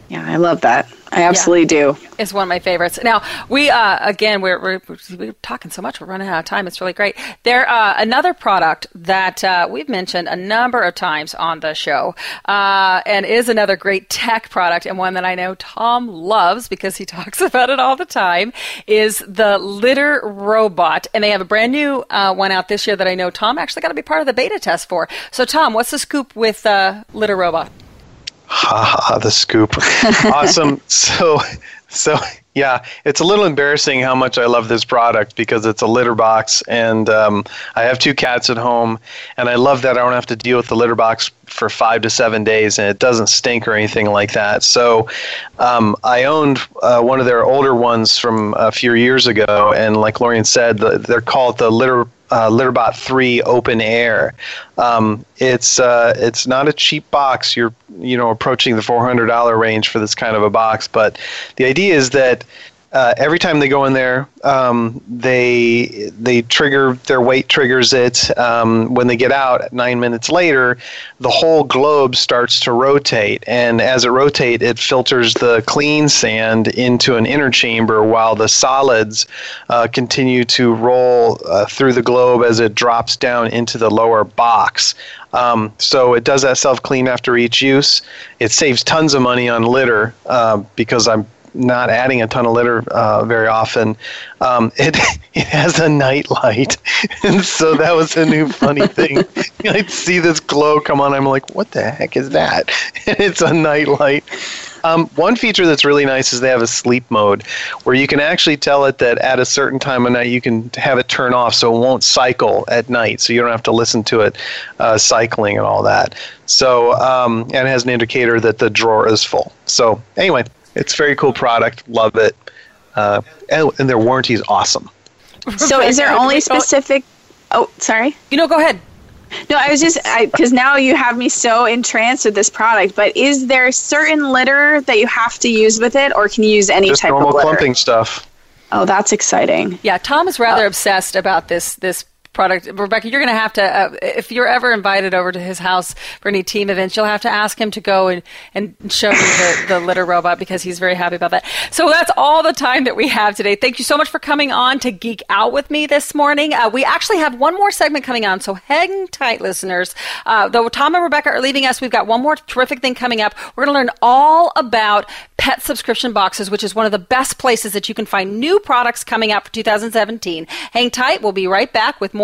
Yeah, I love that. I absolutely yeah. do. It's one of my favorites. Now we uh, again we're, we're, we're talking so much we're running out of time. It's really great. There uh, another product that uh, we've mentioned a number of times on the show, uh, and is another great tech product and one that I know Tom loves because he (laughs) talks about it all the time. Is the litter robot, and they have a brand new uh, one out this year that I know Tom actually got to be part of the beta test for. So Tom, what's the scoop with uh, litter robot? Ha ha, the scoop. awesome. (laughs) So, so yeah, it's a little embarrassing how much I love this product because it's a litter box, and um, I have two cats at home, and I love that I don't have to deal with the litter box for five to seven days, and it doesn't stink or anything like that. So, um, I owned uh, one of their older ones from a few years ago, and like Lorien said, the, they're called the litter uh, Litter-Robot 3 Open Air. Um, it's uh, it's not a cheap box. You're you know approaching the $400 range for this kind of a box, but the idea is that uh, every time they go in there, um, they they trigger their weight triggers it. Um, when they get out, nine minutes later, the whole globe starts to rotate, and as it rotates, it filters the clean sand into an inner chamber, while the solids uh, continue to roll uh, through the globe as it drops down into the lower box. Um, so it does that self clean after each use. It saves tons of money on litter uh, because I'm not adding a ton of litter uh, very often. Um, (laughs) it it has a night light, (laughs) and so that was a new funny (laughs) thing. I'd see this glow come on. I'm like, what the heck is that? And it's a night light. Um, one feature that's really nice is they have a sleep mode where you can actually tell it that at a certain time of night you can have it turn off so it won't cycle at night, so you don't have to listen to it uh, cycling and all that. So, um, and it has an indicator that the drawer is full. So, anyway, it's a very cool product. Love it. Uh, and, and their warranty is awesome. So, (laughs) is there only specific? Oh, sorry. You know, go ahead. No, I was just because now you have me so entranced with this product. But is there certain litter that you have to use with it, or can you use any just type normal of litter? clumping stuff? Oh, that's exciting. Yeah, Tom is rather oh. obsessed about this this product. Rebecca, you're going to have to, uh, if you're ever invited over to his house for any team events, you'll have to ask him to go and, and show you the, the litter robot because he's very happy about that. So that's all the time that we have today. Thank you so much for coming on to geek out with me this morning. Uh, we actually have one more segment coming on, so hang tight, listeners. Uh, though Tom and Rebecca are leaving us, we've got one more terrific thing coming up. We're going to learn all about pet subscription boxes, which is one of the best places that you can find new products coming out for 2017. Hang tight. We'll be right back with more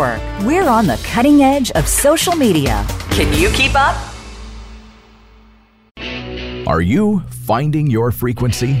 Network. We're on the cutting edge of social media. Can you keep up? Are you finding your frequency?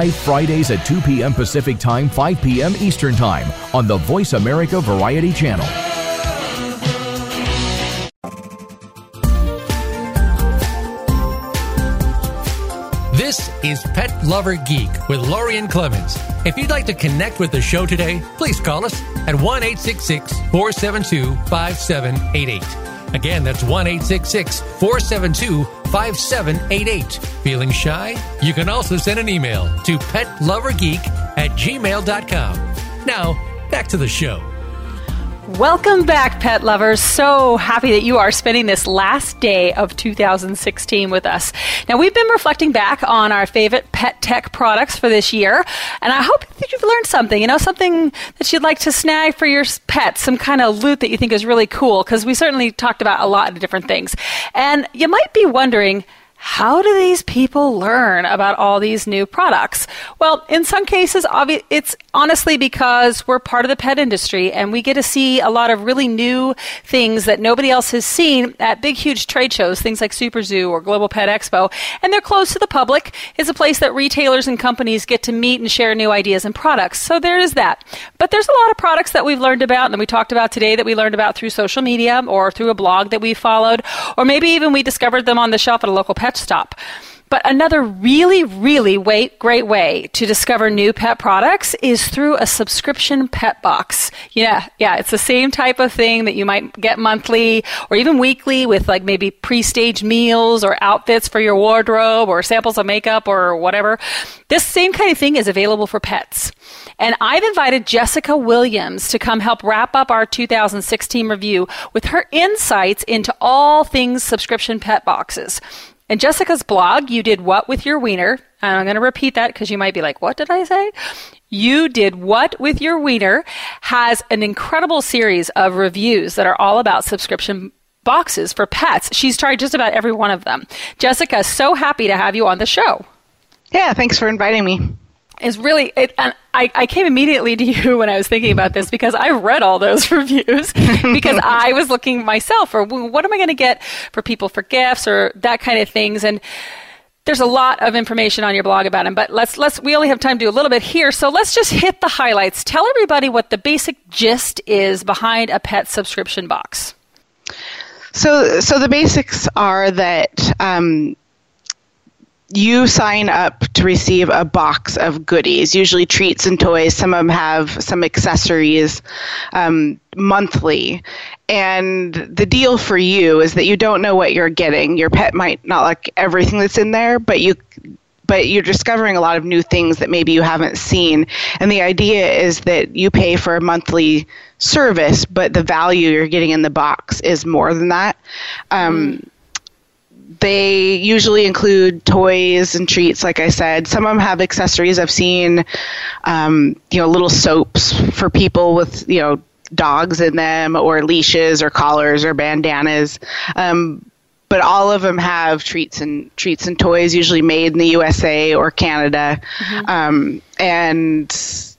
live Fridays at 2 p.m. Pacific Time, 5 p.m. Eastern Time on the Voice America Variety Channel. This is Pet Lover Geek with Lorien Clemens. If you'd like to connect with the show today, please call us at 1 472 5788. Again, that's 1 472 5788. Feeling shy? You can also send an email to petlovergeek at gmail.com. Now, back to the show. Welcome back, pet lovers. So happy that you are spending this last day of 2016 with us. Now, we've been reflecting back on our favorite pet tech products for this year, and I hope that you've learned something, you know, something that you'd like to snag for your pet, some kind of loot that you think is really cool, because we certainly talked about a lot of different things. And you might be wondering, how do these people learn about all these new products? Well, in some cases, it's honestly because we're part of the pet industry and we get to see a lot of really new things that nobody else has seen at big, huge trade shows, things like Super Zoo or Global Pet Expo. And they're closed to the public. It's a place that retailers and companies get to meet and share new ideas and products. So there is that. But there's a lot of products that we've learned about and that we talked about today that we learned about through social media or through a blog that we followed, or maybe even we discovered them on the shelf at a local pet stop. But another really, really great way to discover new pet products is through a subscription pet box. Yeah, yeah, it's the same type of thing that you might get monthly or even weekly with like maybe pre-staged meals or outfits for your wardrobe or samples of makeup or whatever. This same kind of thing is available for pets. And I've invited Jessica Williams to come help wrap up our 2016 review with her insights into all things subscription pet boxes. In Jessica's blog, you did what with your wiener? And I'm going to repeat that because you might be like, what did I say? You did what with your wiener has an incredible series of reviews that are all about subscription boxes for pets. She's tried just about every one of them. Jessica, so happy to have you on the show. Yeah, thanks for inviting me is really it, and I, I came immediately to you (laughs) when I was thinking about this because I read all those (laughs) reviews (laughs) because I was looking myself for what am I going to get for people for gifts or that kind of things? And there's a lot of information on your blog about them but let's let's we only have time to do a little bit here. So let's just hit the highlights. Tell everybody what the basic gist is behind a pet subscription box. So so the basics are that um, you sign up to receive a box of goodies, usually treats and toys. Some of them have some accessories um, monthly. And the deal for you is that you don't know what you're getting. Your pet might not like everything that's in there, but you but you're discovering a lot of new things that maybe you haven't seen. And the idea is that you pay for a monthly service, but the value you're getting in the box is more than that. Um, mm they usually include toys and treats, like I said. Some of them have accessories. I've seen, um, you know, little soaps for people with, you know, dogs in them, or leashes, or collars, or bandanas. Um, but all of them have treats and treats and toys, usually made in the USA or Canada, mm-hmm. um, and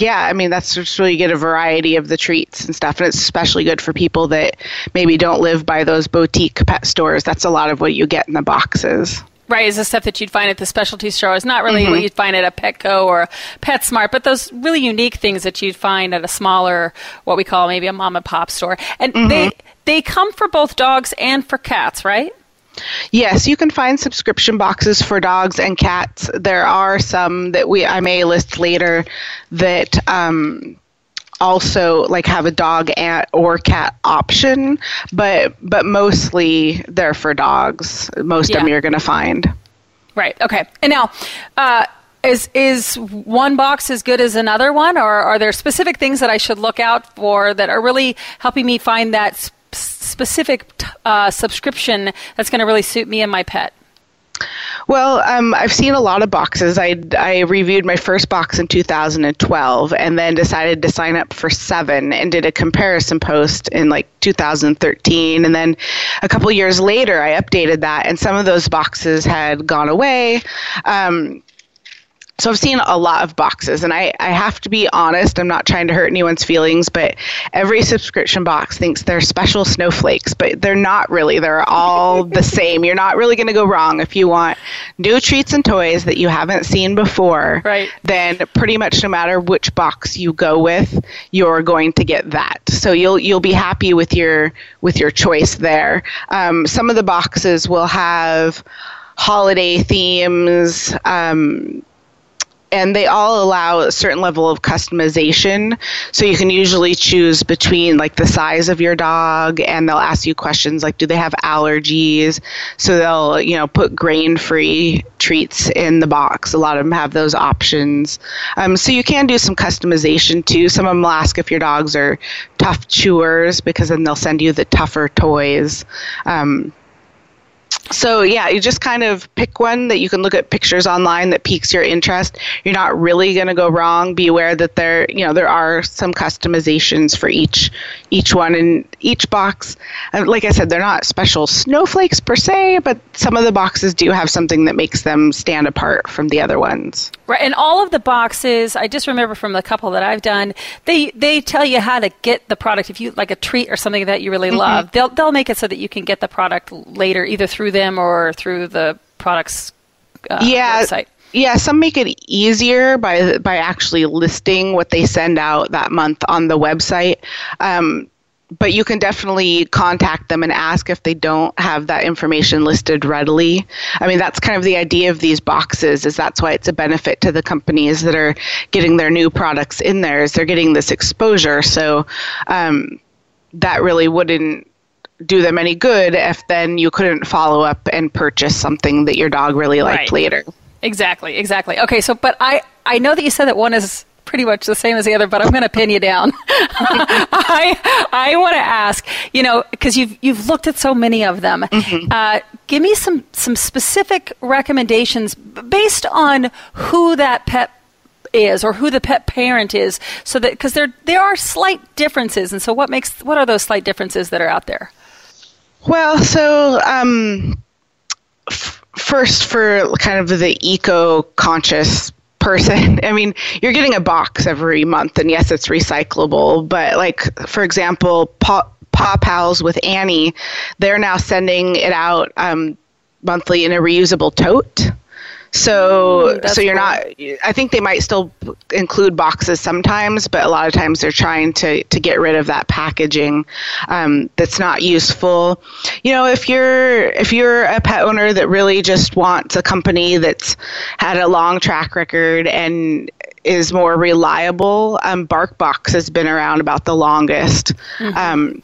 yeah, I mean that's just really get a variety of the treats and stuff, and it's especially good for people that maybe don't live by those boutique pet stores. That's a lot of what you get in the boxes. Right, is the stuff that you'd find at the specialty store. It's not really mm-hmm. what you'd find at a Petco or PetSmart, but those really unique things that you'd find at a smaller, what we call maybe a mom and pop store. And mm-hmm. they they come for both dogs and for cats, right? Yes, you can find subscription boxes for dogs and cats. There are some that we I may list later that um, also like have a dog and, or cat option, but but mostly they're for dogs. Most yeah. of them you're going to find. Right. Okay. And now. Uh, is is one box as good as another one, or are there specific things that I should look out for that are really helping me find that specific uh, subscription that's going to really suit me and my pet? Well, um, I've seen a lot of boxes. I, I reviewed my first box in 2012 and then decided to sign up for seven and did a comparison post in like 2013. And then a couple years later, I updated that, and some of those boxes had gone away. Um, so I've seen a lot of boxes, and I, I have to be honest, I'm not trying to hurt anyone's feelings, but every subscription box thinks they're special snowflakes, but they're not really. They're all (laughs) the same. You're not really going to go wrong if you want new treats and toys that you haven't seen before. Right. Then pretty much no matter which box you go with, you're going to get that. So you'll you'll be happy with your with your choice there. Um, some of the boxes will have holiday themes. Um, and they all allow a certain level of customization. So you can usually choose between like the size of your dog, and they'll ask you questions like, do they have allergies? So they'll you know put grain-free treats in the box. A lot of them have those options. Um, so you can do some customization too. Some of them will ask if your dogs are tough chewers because then they'll send you the tougher toys. Um, so yeah, you just kind of pick one that you can look at pictures online that piques your interest. You're not really going to go wrong. Be aware that there, you know, there are some customizations for each each one in each box. And like I said, they're not special snowflakes per se, but some of the boxes do have something that makes them stand apart from the other ones. Right, and all of the boxes, I just remember from the couple that I've done, they they tell you how to get the product. If you like a treat or something that you really mm-hmm. love, they'll they'll make it so that you can get the product later, either through them or through the product's uh, yeah. website. Yeah, some make it easier by by actually listing what they send out that month on the website. Um, but you can definitely contact them and ask if they don't have that information listed readily. I mean, that's kind of the idea of these boxes is that's why it's a benefit to the companies that are getting their new products in there is they're getting this exposure. So um, that really wouldn't do them any good if then you couldn't follow up and purchase something that your dog really liked right. later. Exactly, exactly. Okay, so but I I know that you said that one is pretty much the same as the other, but I'm going to pin you down. (laughs) I I want to ask, you know, because you've you've looked at so many of them. Mm-hmm. Uh, give me some some specific recommendations based on who that pet is or who the pet parent is so that because there there are slight differences and so what makes what are those slight differences that are out there well, so um, f- first, for kind of the eco conscious person, (laughs) I mean, you're getting a box every month, and yes, it's recyclable, but like, for example, Paw, Paw Pals with Annie, they're now sending it out um, monthly in a reusable tote. So mm, so you're cool. not I think they might still include boxes sometimes, but a lot of times they're trying to to get rid of that packaging um, that's not useful. You know, if you're if you're a pet owner that really just wants a company that's had a long track record and is more reliable, um, BarkBox has been around about the longest. Mm-hmm. Um,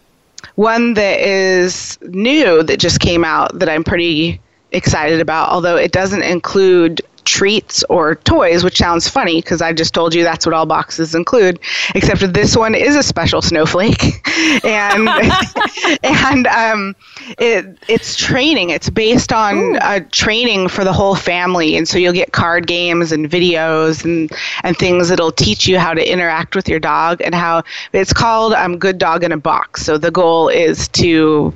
one that is new that just came out that I'm pretty excited about, although it doesn't include treats or toys, which sounds funny because I just told you that's what all boxes include. Except this one is a special snowflake, (laughs) and (laughs) and um, it it's training. It's based on uh, training for the whole family, and so you'll get card games and videos and and things that'll teach you how to interact with your dog and how it's called um, Good Dog in a Box. So the goal is to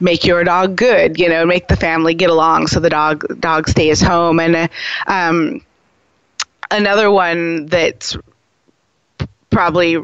make your dog good, you know, make the family get along so the dog dog stays home. And um, another one that's probably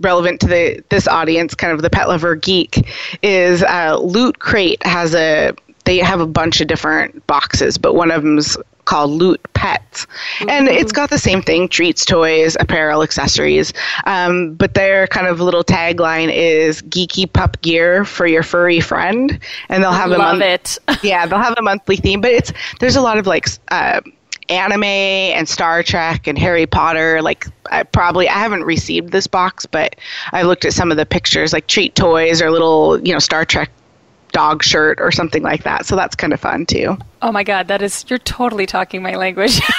relevant to the this audience, kind of the pet lover geek, is uh, Loot Crate has a they have a bunch of different boxes, but one of them's called Loot Pets. Mm-hmm. And it's got the same thing treats, toys, apparel, accessories. Um, but their kind of little tagline is geeky pup gear for your furry friend. And they'll have Love a month- it. (laughs) yeah, they'll have a monthly theme, but it's there's a lot of like uh, anime and Star Trek and Harry Potter. Like, I probably I haven't received this box, but I looked at some of the pictures, like treat toys or little, you know, Star Trek dog shirt or something like that. So that's kind of fun too. Oh my God, that is you're totally talking my language. (laughs)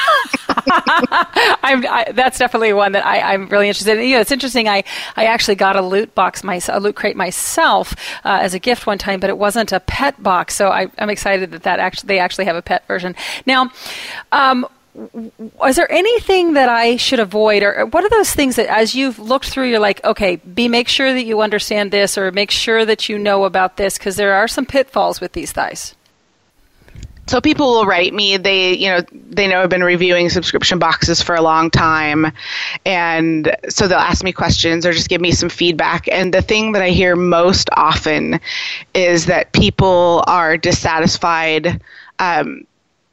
I, that's definitely one that I, am really interested in. You know, it's interesting. I, I actually got a loot box, my, a loot crate myself uh, as a gift one time, but it wasn't a pet box. So I, am excited that that actually they actually have a pet version now. Um, is there anything that I should avoid, or what are those things that, as you've looked through, you're like, okay, be make sure that you understand this, or make sure that you know about this, because there are some pitfalls with these thighs. So people will write me. They, you know, they know I've been reviewing subscription boxes for a long time, and so they'll ask me questions or just give me some feedback. And the thing that I hear most often is that people are dissatisfied. Um,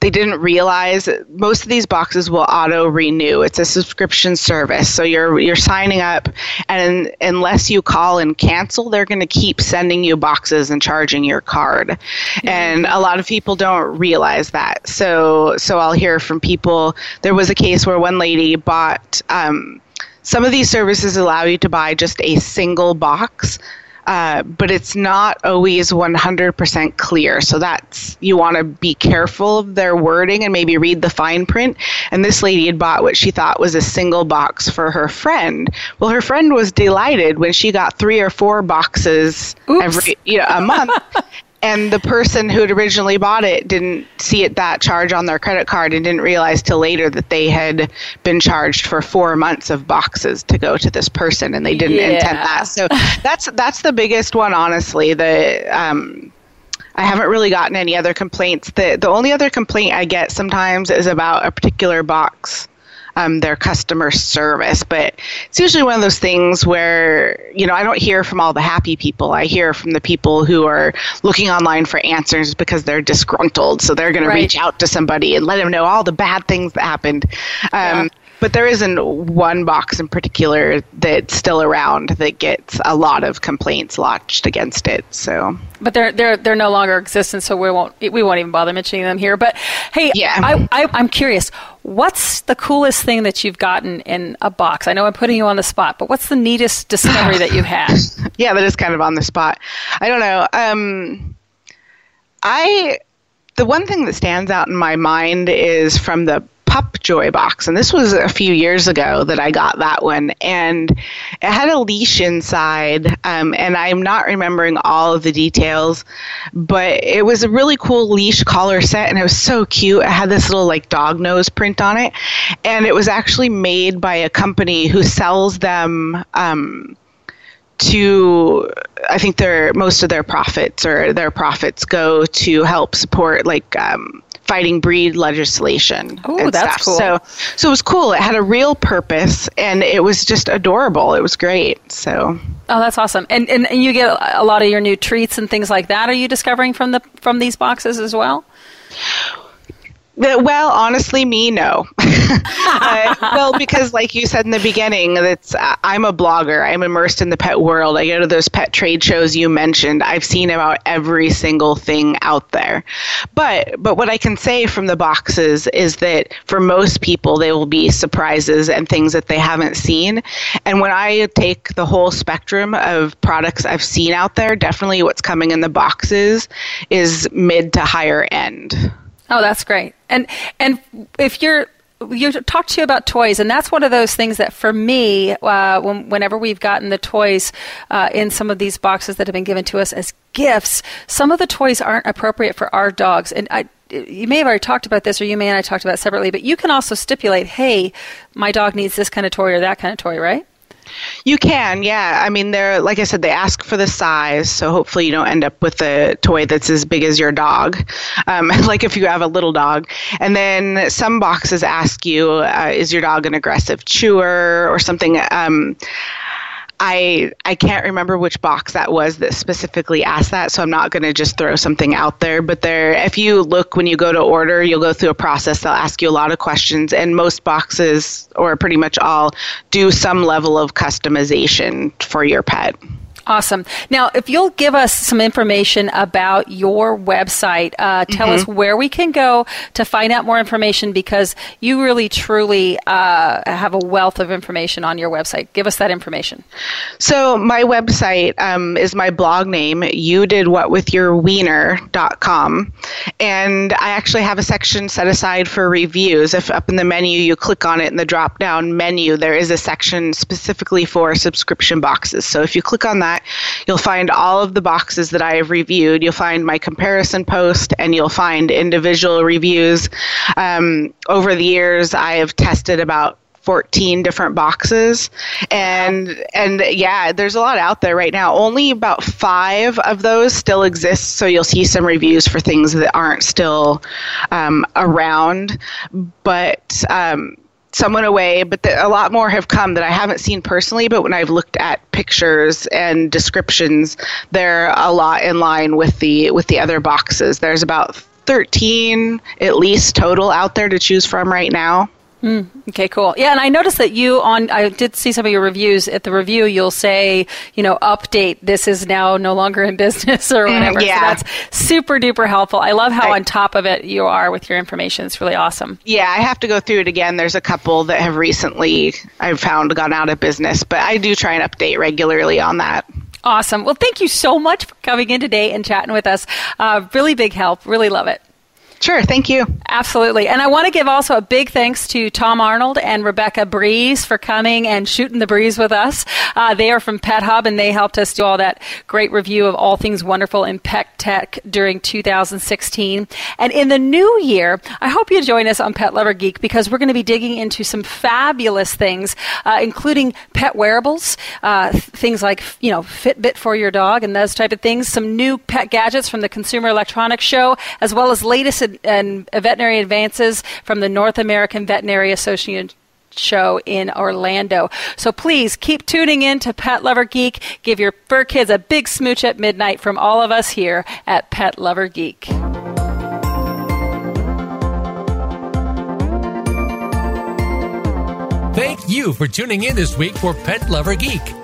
they didn't realize most of these boxes will auto renew. It's a subscription service, so you're you're signing up, and unless you call and cancel, they're going to keep sending you boxes and charging your card. Mm-hmm. And a lot of people don't realize that. So so I'll hear from people. There was a case where one lady bought. Um, some of these services allow you to buy just a single box uh, but it's not always 100% clear. So that's you want to be careful of their wording and maybe read the fine print. And this lady had bought what she thought was a single box for her friend. Well, her friend was delighted when she got three or four boxes Oops. every you know a month. (laughs) and the person who had originally bought it didn't see it that charge on their credit card and didn't realize till later that they had been charged for four months of boxes to go to this person and they didn't yeah. intend that so that's that's the biggest one honestly the um, I haven't really gotten any other complaints. The the only other complaint I get sometimes is about a particular box um, their customer service. But it's usually one of those things where, you know, I don't hear from all the happy people. I hear from the people who are looking online for answers because they're disgruntled. So they're going right. to reach out to somebody and let them know all the bad things that happened. Um, yeah but there isn't one box in particular that's still around that gets a lot of complaints lodged against it. So, but they're they're they're no longer existent, so we won't we won't even bother mentioning them here. But hey, yeah. I, I I'm curious. What's the coolest thing that you've gotten in a box? I know I'm putting you on the spot, but what's the neatest discovery that you've had? (laughs) yeah, that is kind of on the spot. I don't know. Um, I the one thing that stands out in my mind is from the Pup Joy box, and this was a few years ago that I got that one, and it had a leash inside, um, and I'm not remembering all of the details, but it was a really cool leash collar set, and it was so cute. It had this little like dog nose print on it, and it was actually made by a company who sells them. Um, to I think their most of their profits or their profits go to help support like um, fighting breed legislation. Oh, that's stuff. cool. So, so it was cool. It had a real purpose, and it was just adorable. It was great. So. Oh, that's awesome! And, and and you get a lot of your new treats and things like that. Are you discovering from the from these boxes as well? Well, honestly, me, no. (laughs) uh, well, (laughs) because like you said in the beginning, that's uh, I'm a blogger. I'm immersed in the pet world. I go to those pet trade shows you mentioned. I've seen about every single thing out there. But but what I can say from the boxes is that for most people, they will be surprises and things that they haven't seen. And when I take the whole spectrum of products I've seen out there, definitely what's coming in the boxes is mid to higher end. Oh, that's great. And and if you're you talked to you about toys, and that's one of those things that for me, uh, when, whenever we've gotten the toys uh, in some of these boxes that have been given to us as gifts, some of the toys aren't appropriate for our dogs. And I, you may have already talked about this, or you may and I talked about separately, but you can also stipulate, hey, my dog needs this kind of toy or that kind of toy, right? You can, yeah. I mean, they're like I said, they ask for the size, so hopefully you don't end up with a toy that's as big as your dog, um, (laughs) like if you have a little dog. And then some boxes ask you, uh, is your dog an aggressive chewer or something? Um, I I can't remember which box that was that specifically asked that, so I'm not going to just throw something out there. But there, if you look when you go to order, you'll go through a process. They'll ask you a lot of questions, and most boxes, or pretty much all, do some level of customization for your pet. Awesome. Now, if you'll give us some information about your website, uh, tell mm-hmm. us where we can go to find out more information because you really truly uh, have a wealth of information on your website. Give us that information. So, my website um, is my blog name, you did what with your wiener.com. And I actually have a section set aside for reviews. If up in the menu you click on it in the drop down menu, there is a section specifically for subscription boxes. So, if you click on that, that, you'll find all of the boxes that I have reviewed. You'll find my comparison post and you'll find individual reviews. Um, over the years, I have tested about 14 different boxes and and yeah there's a lot out there right now only about five of those still exist so you'll see some reviews for things that aren't still um, around but um, some went away, but the, a lot more have come that I haven't seen personally. But when I've looked at pictures and descriptions, they're a lot in line with the with the other boxes. There's about 13 at least total out there to choose from right now. Mm, okay, cool. Yeah, and I noticed that you on I did see some of your reviews. At the review, you'll say, you know, update. This is now no longer in (laughs) business or Mm, whatever. yeah. So that's super duper helpful. I love how on top of it you are with your information. It's really awesome. Yeah, I have to go through it again. There's a couple that have recently I've found gone out of business, but I do try and update regularly on that. Awesome. Well, thank you so much for coming in today and chatting with us. Uh, really big help. Really love it. Sure, thank you. Absolutely. And I want to give also a big thanks to Tom Arnold and Rebecca Breeze for coming and shooting the breeze with us. Uh, they are from Pet Hub and they helped us do all that great review of all things wonderful in pet tech during 2016. And in the new year, I hope you join us on Pet Lover Geek because we're going to be digging into some fabulous things, uh, including pet wearables, uh, things like, you know, Fitbit for your dog and those type of things, some new pet gadgets from the Consumer Electronics Show, as well as latest and veterinary advances from the North American Veterinary Association show in Orlando. So please keep tuning in to Pet Lover Geek. Give your fur kids a big smooch at midnight from all of us here at Pet Lover Geek. Thank you for tuning in this week for Pet Lover Geek.